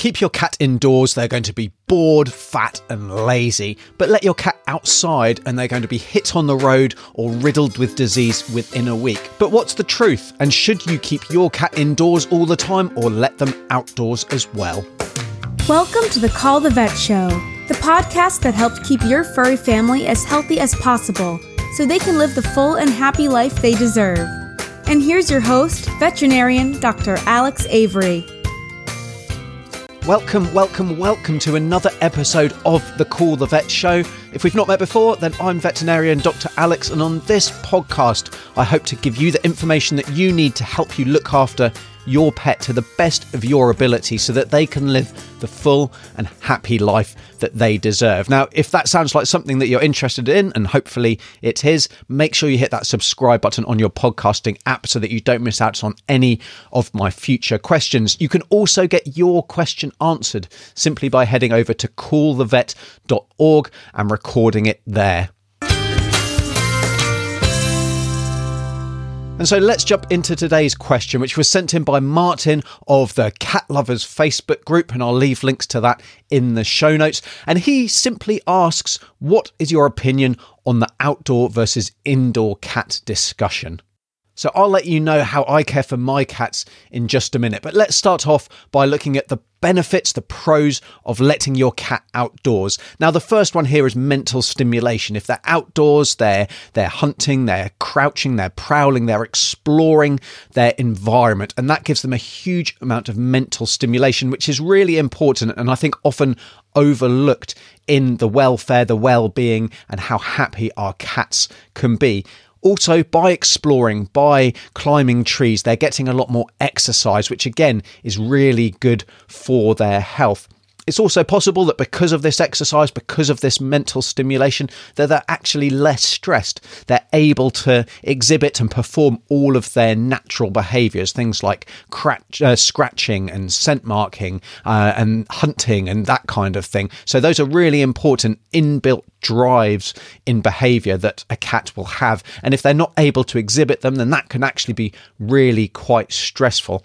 Keep your cat indoors, they're going to be bored, fat, and lazy. But let your cat outside, and they're going to be hit on the road or riddled with disease within a week. But what's the truth? And should you keep your cat indoors all the time or let them outdoors as well? Welcome to the Call the Vet Show, the podcast that helps keep your furry family as healthy as possible so they can live the full and happy life they deserve. And here's your host, veterinarian Dr. Alex Avery. Welcome, welcome, welcome to another episode of the Call the Vet Show. If we've not met before, then I'm veterinarian Dr. Alex, and on this podcast, I hope to give you the information that you need to help you look after your pet to the best of your ability so that they can live the full and happy life that they deserve. Now, if that sounds like something that you're interested in, and hopefully it is, make sure you hit that subscribe button on your podcasting app so that you don't miss out on any of my future questions. You can also get your question answered simply by heading over to callthevet.org and recording it there. And so let's jump into today's question, which was sent in by Martin of the Cat Lovers Facebook group, and I'll leave links to that in the show notes. And he simply asks, What is your opinion on the outdoor versus indoor cat discussion? So I'll let you know how I care for my cats in just a minute. But let's start off by looking at the benefits, the pros of letting your cat outdoors. Now, the first one here is mental stimulation. If they're outdoors, they're they're hunting, they're crouching, they're prowling, they're exploring their environment, and that gives them a huge amount of mental stimulation, which is really important and I think often overlooked in the welfare, the well-being, and how happy our cats can be. Also, by exploring, by climbing trees, they're getting a lot more exercise, which again is really good for their health. It's also possible that because of this exercise, because of this mental stimulation, that they're actually less stressed. They're able to exhibit and perform all of their natural behaviors, things like cratch, uh, scratching and scent marking uh, and hunting and that kind of thing. So those are really important inbuilt drives in behavior that a cat will have. And if they're not able to exhibit them, then that can actually be really quite stressful.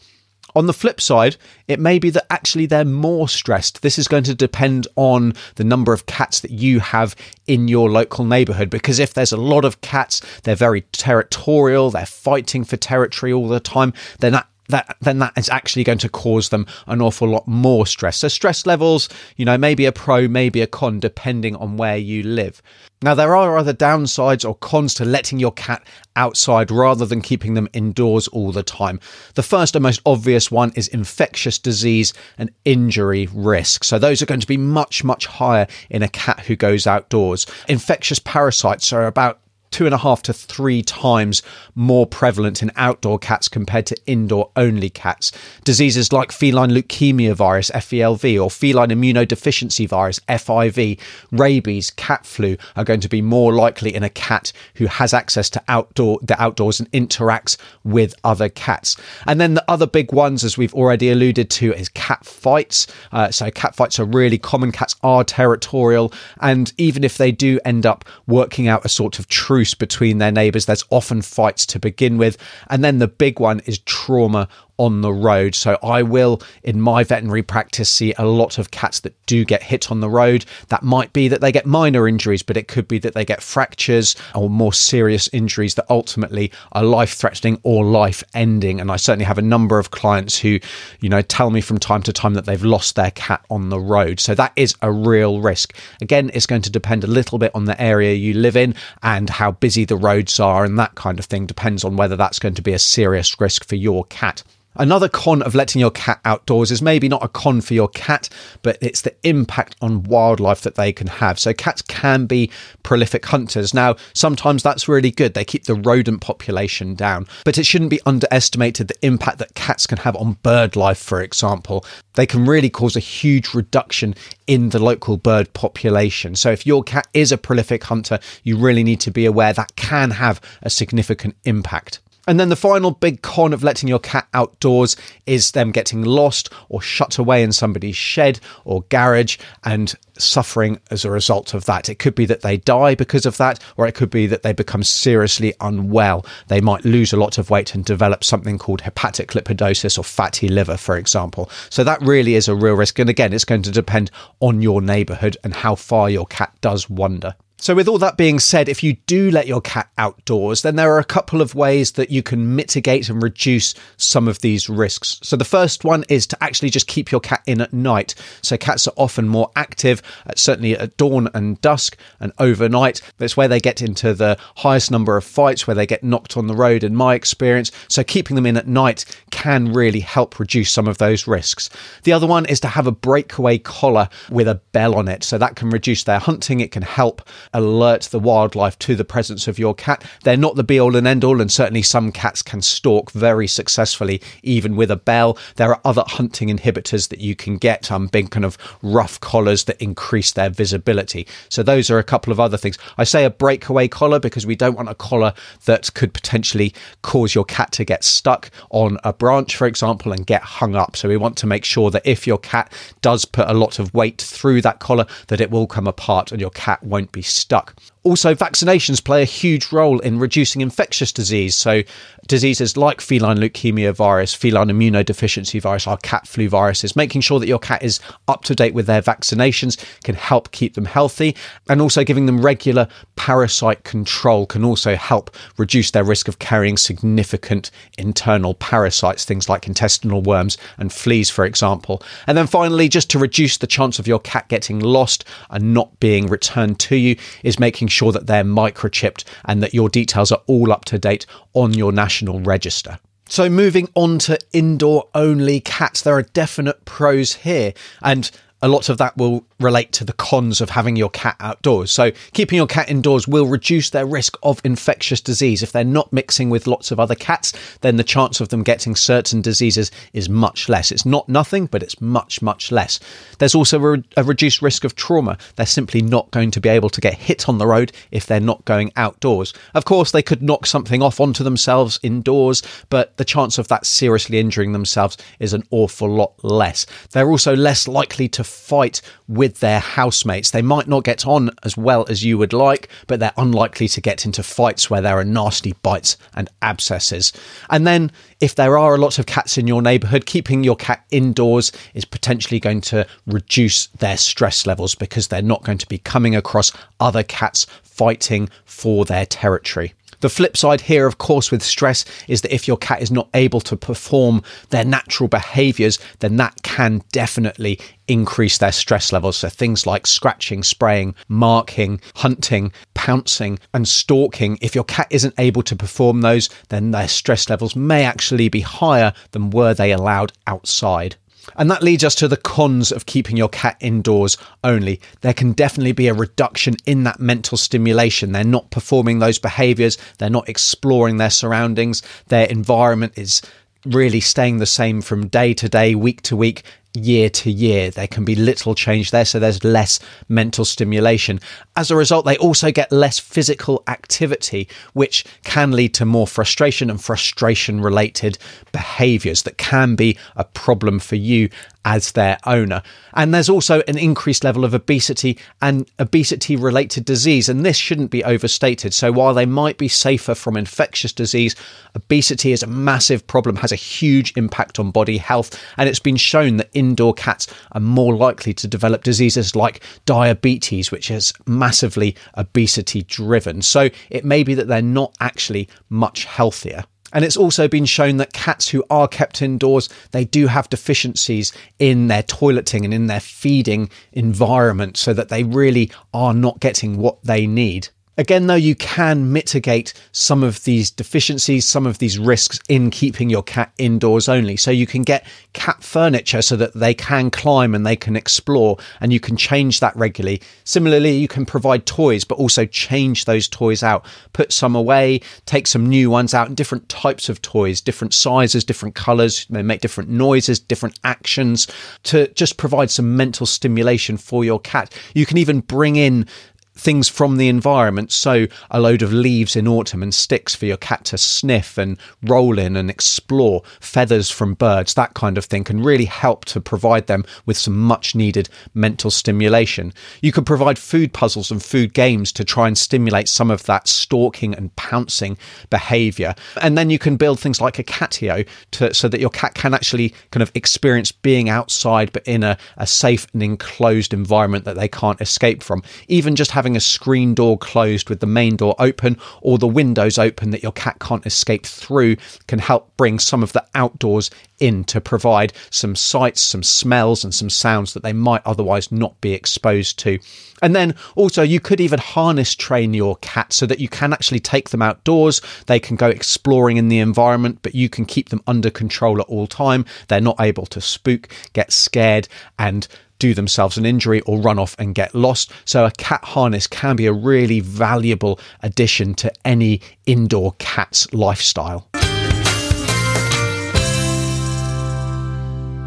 On the flip side, it may be that actually they're more stressed. This is going to depend on the number of cats that you have in your local neighborhood. Because if there's a lot of cats, they're very territorial, they're fighting for territory all the time, then that that then that is actually going to cause them an awful lot more stress. So stress levels, you know, maybe a pro, maybe a con, depending on where you live. Now there are other downsides or cons to letting your cat outside rather than keeping them indoors all the time. The first and most obvious one is infectious disease and injury risk. So those are going to be much, much higher in a cat who goes outdoors. Infectious parasites are about two and a half to three times more prevalent in outdoor cats compared to indoor only cats. Diseases like feline leukemia virus, FELV, or feline immunodeficiency virus, FIV, rabies, cat flu are going to be more likely in a cat who has access to outdoor the outdoors and interacts with other cats. And then the other big ones, as we've already alluded to, is cat fights. Uh, so cat fights are really common. Cats are territorial, and even if they do end up working out a sort of true between their neighbours. There's often fights to begin with. And then the big one is trauma on the road. So I will, in my veterinary practice, see a lot of cats that do get hit on the road. That might be that they get minor injuries, but it could be that they get fractures or more serious injuries that ultimately are life threatening or life ending. And I certainly have a number of clients who, you know, tell me from time to time that they've lost their cat on the road. So that is a real risk. Again, it's going to depend a little bit on the area you live in and how busy the roads are and that kind of thing depends on whether that's going to be a serious risk for your cat. Another con of letting your cat outdoors is maybe not a con for your cat, but it's the impact on wildlife that they can have. So, cats can be prolific hunters. Now, sometimes that's really good. They keep the rodent population down, but it shouldn't be underestimated the impact that cats can have on bird life, for example. They can really cause a huge reduction in the local bird population. So, if your cat is a prolific hunter, you really need to be aware that can have a significant impact. And then the final big con of letting your cat outdoors is them getting lost or shut away in somebody's shed or garage and suffering as a result of that. It could be that they die because of that, or it could be that they become seriously unwell. They might lose a lot of weight and develop something called hepatic lipidosis or fatty liver, for example. So that really is a real risk. And again, it's going to depend on your neighborhood and how far your cat does wander. So, with all that being said, if you do let your cat outdoors, then there are a couple of ways that you can mitigate and reduce some of these risks. So, the first one is to actually just keep your cat in at night. So, cats are often more active, uh, certainly at dawn and dusk and overnight. That's where they get into the highest number of fights, where they get knocked on the road, in my experience. So, keeping them in at night can really help reduce some of those risks. The other one is to have a breakaway collar with a bell on it. So, that can reduce their hunting, it can help alert the wildlife to the presence of your cat. They're not the be all and end all, and certainly some cats can stalk very successfully, even with a bell. There are other hunting inhibitors that you can get, big kind of ruff collars that increase their visibility. So those are a couple of other things. I say a breakaway collar because we don't want a collar that could potentially cause your cat to get stuck on a branch, for example, and get hung up. So we want to make sure that if your cat does put a lot of weight through that collar, that it will come apart and your cat won't be stuck stuck. Also, vaccinations play a huge role in reducing infectious disease. So, diseases like feline leukemia virus, feline immunodeficiency virus, our cat flu viruses, making sure that your cat is up to date with their vaccinations can help keep them healthy. And also giving them regular parasite control can also help reduce their risk of carrying significant internal parasites, things like intestinal worms and fleas, for example. And then finally, just to reduce the chance of your cat getting lost and not being returned to you, is making sure that they're microchipped and that your details are all up to date on your national register. So, moving on to indoor only cats, there are definite pros here. And a lot of that will relate to the cons of having your cat outdoors. So, keeping your cat indoors will reduce their risk of infectious disease. If they're not mixing with lots of other cats, then the chance of them getting certain diseases is much less. It's not nothing, but it's much, much less. There's also a reduced risk of trauma. They're simply not going to be able to get hit on the road if they're not going outdoors. Of course, they could knock something off onto themselves indoors, but the chance of that seriously injuring themselves is an awful lot less. They're also less likely to fight with their housemates. They might not get on as well as you would like, but they're unlikely to get into fights where there are nasty bites and abscesses. And then, if there are a lot of cats in your neighborhood, keeping your cat indoors is potentially going to reduce their stress levels because they're not going to be coming across other cats fighting for their territory. The flip side here, of course, with stress is that if your cat is not able to perform their natural behaviors, then that can definitely increase their stress levels. So things like scratching, spraying, marking, hunting, pouncing, and stalking. If your cat isn't able to perform those, then their stress levels may actually be higher than were they allowed outside. And that leads us to the cons of keeping your cat indoors only. There can definitely be a reduction in that mental stimulation. They're not performing those behaviors, they're not exploring their surroundings, their environment is really staying the same from day to day, week to week, year to year. There can be little change there, so there's less mental stimulation. As a result, they also get less physical activity, which can lead to more frustration and frustration related behaviors that can be a problem for you as their owner. And there's also an increased level of obesity and obesity related disease. And this shouldn't be overstated. So while they might be safer from infectious disease, obesity is a massive problem, has a huge impact on body health. And it's been shown that indoor cats are more likely to develop diseases like diabetes, which is massively obesity driven. So it may be that they're not actually much healthier. And it's also been shown that cats who are kept indoors, they do have deficiencies in their toileting and in their feeding environment so that they really are not getting what they need. Again, though, you can mitigate some of these deficiencies, some of these risks in keeping your cat indoors only. So you can get cat furniture so that they can climb and they can explore, and you can change that regularly. Similarly, you can provide toys, but also change those toys out, put some away, take some new ones out, and different types of toys, different sizes, different colors. They make different noises, different actions to just provide some mental stimulation for your cat. You can even bring in things from the environment. So, a load of leaves in autumn and sticks for your cat to sniff and roll in and explore, feathers from birds, that kind of thing can really help to provide them with some much needed mental stimulation. You could provide food puzzles and food games to try and stimulate some of that stalking and pouncing behavior. And then you can build things like a catio to, so that your cat can actually kind of experience being outside but in a, a safe and enclosed environment that they can't escape from. Even just having a screen door closed with the main door open or the windows open that your cat can't escape through can help bring some of the outdoors in to provide some sights, some smells, and some sounds that they might otherwise not be exposed to. And then also, you could even harness train your cat so that you can actually take them outdoors. They can go exploring in the environment, but you can keep them under control at all time. They're not able to spook, get scared, and do themselves an injury or run off and get lost. So, a cat harness can be a really valuable addition to any indoor cat's lifestyle.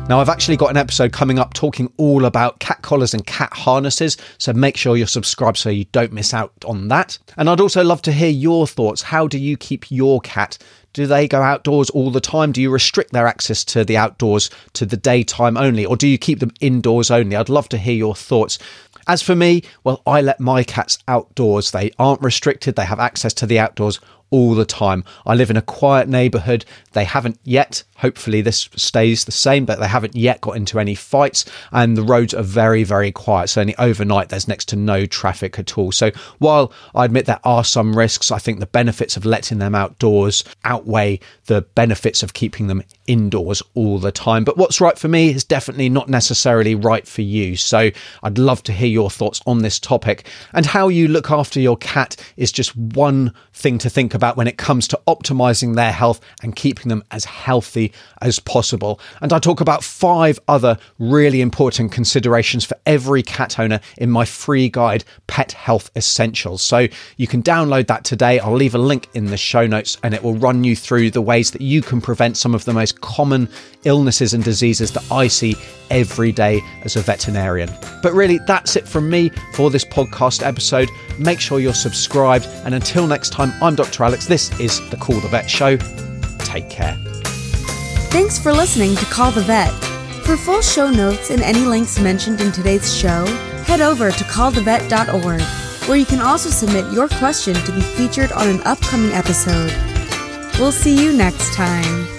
Now, I've actually got an episode coming up talking all about cat collars and cat harnesses, so make sure you're subscribed so you don't miss out on that. And I'd also love to hear your thoughts. How do you keep your cat? Do they go outdoors all the time? Do you restrict their access to the outdoors to the daytime only, or do you keep them indoors only? I'd love to hear your thoughts. As for me, well, I let my cats outdoors. They aren't restricted, they have access to the outdoors all the time. I live in a quiet neighborhood. They haven't yet, hopefully, this stays the same, but they haven't yet got into any fights. And the roads are very, very quiet. So, only overnight, there's next to no traffic at all. So, while I admit there are some risks, I think the benefits of letting them outdoors outweigh the benefits of keeping them indoors all the time. But what's right for me is definitely not necessarily right for you. So, I'd love to hear your thoughts on this topic. And how you look after your cat is just one thing to think about when it comes to optimizing their health and keeping them as healthy as possible. And I talk about five other really important considerations for every cat owner in my free guide, Pet Health Essentials. So you can download that today. I'll leave a link in the show notes and it will run you through the ways that you can prevent some of the most common illnesses and diseases that I see every day as a veterinarian. But really, that's it from me for this podcast episode. Make sure you're subscribed. And until next time, I'm Dr. Alex. This is the Call the Vet Show. Take care. Thanks for listening to Call the Vet. For full show notes and any links mentioned in today's show, head over to callthevet.org, where you can also submit your question to be featured on an upcoming episode. We'll see you next time.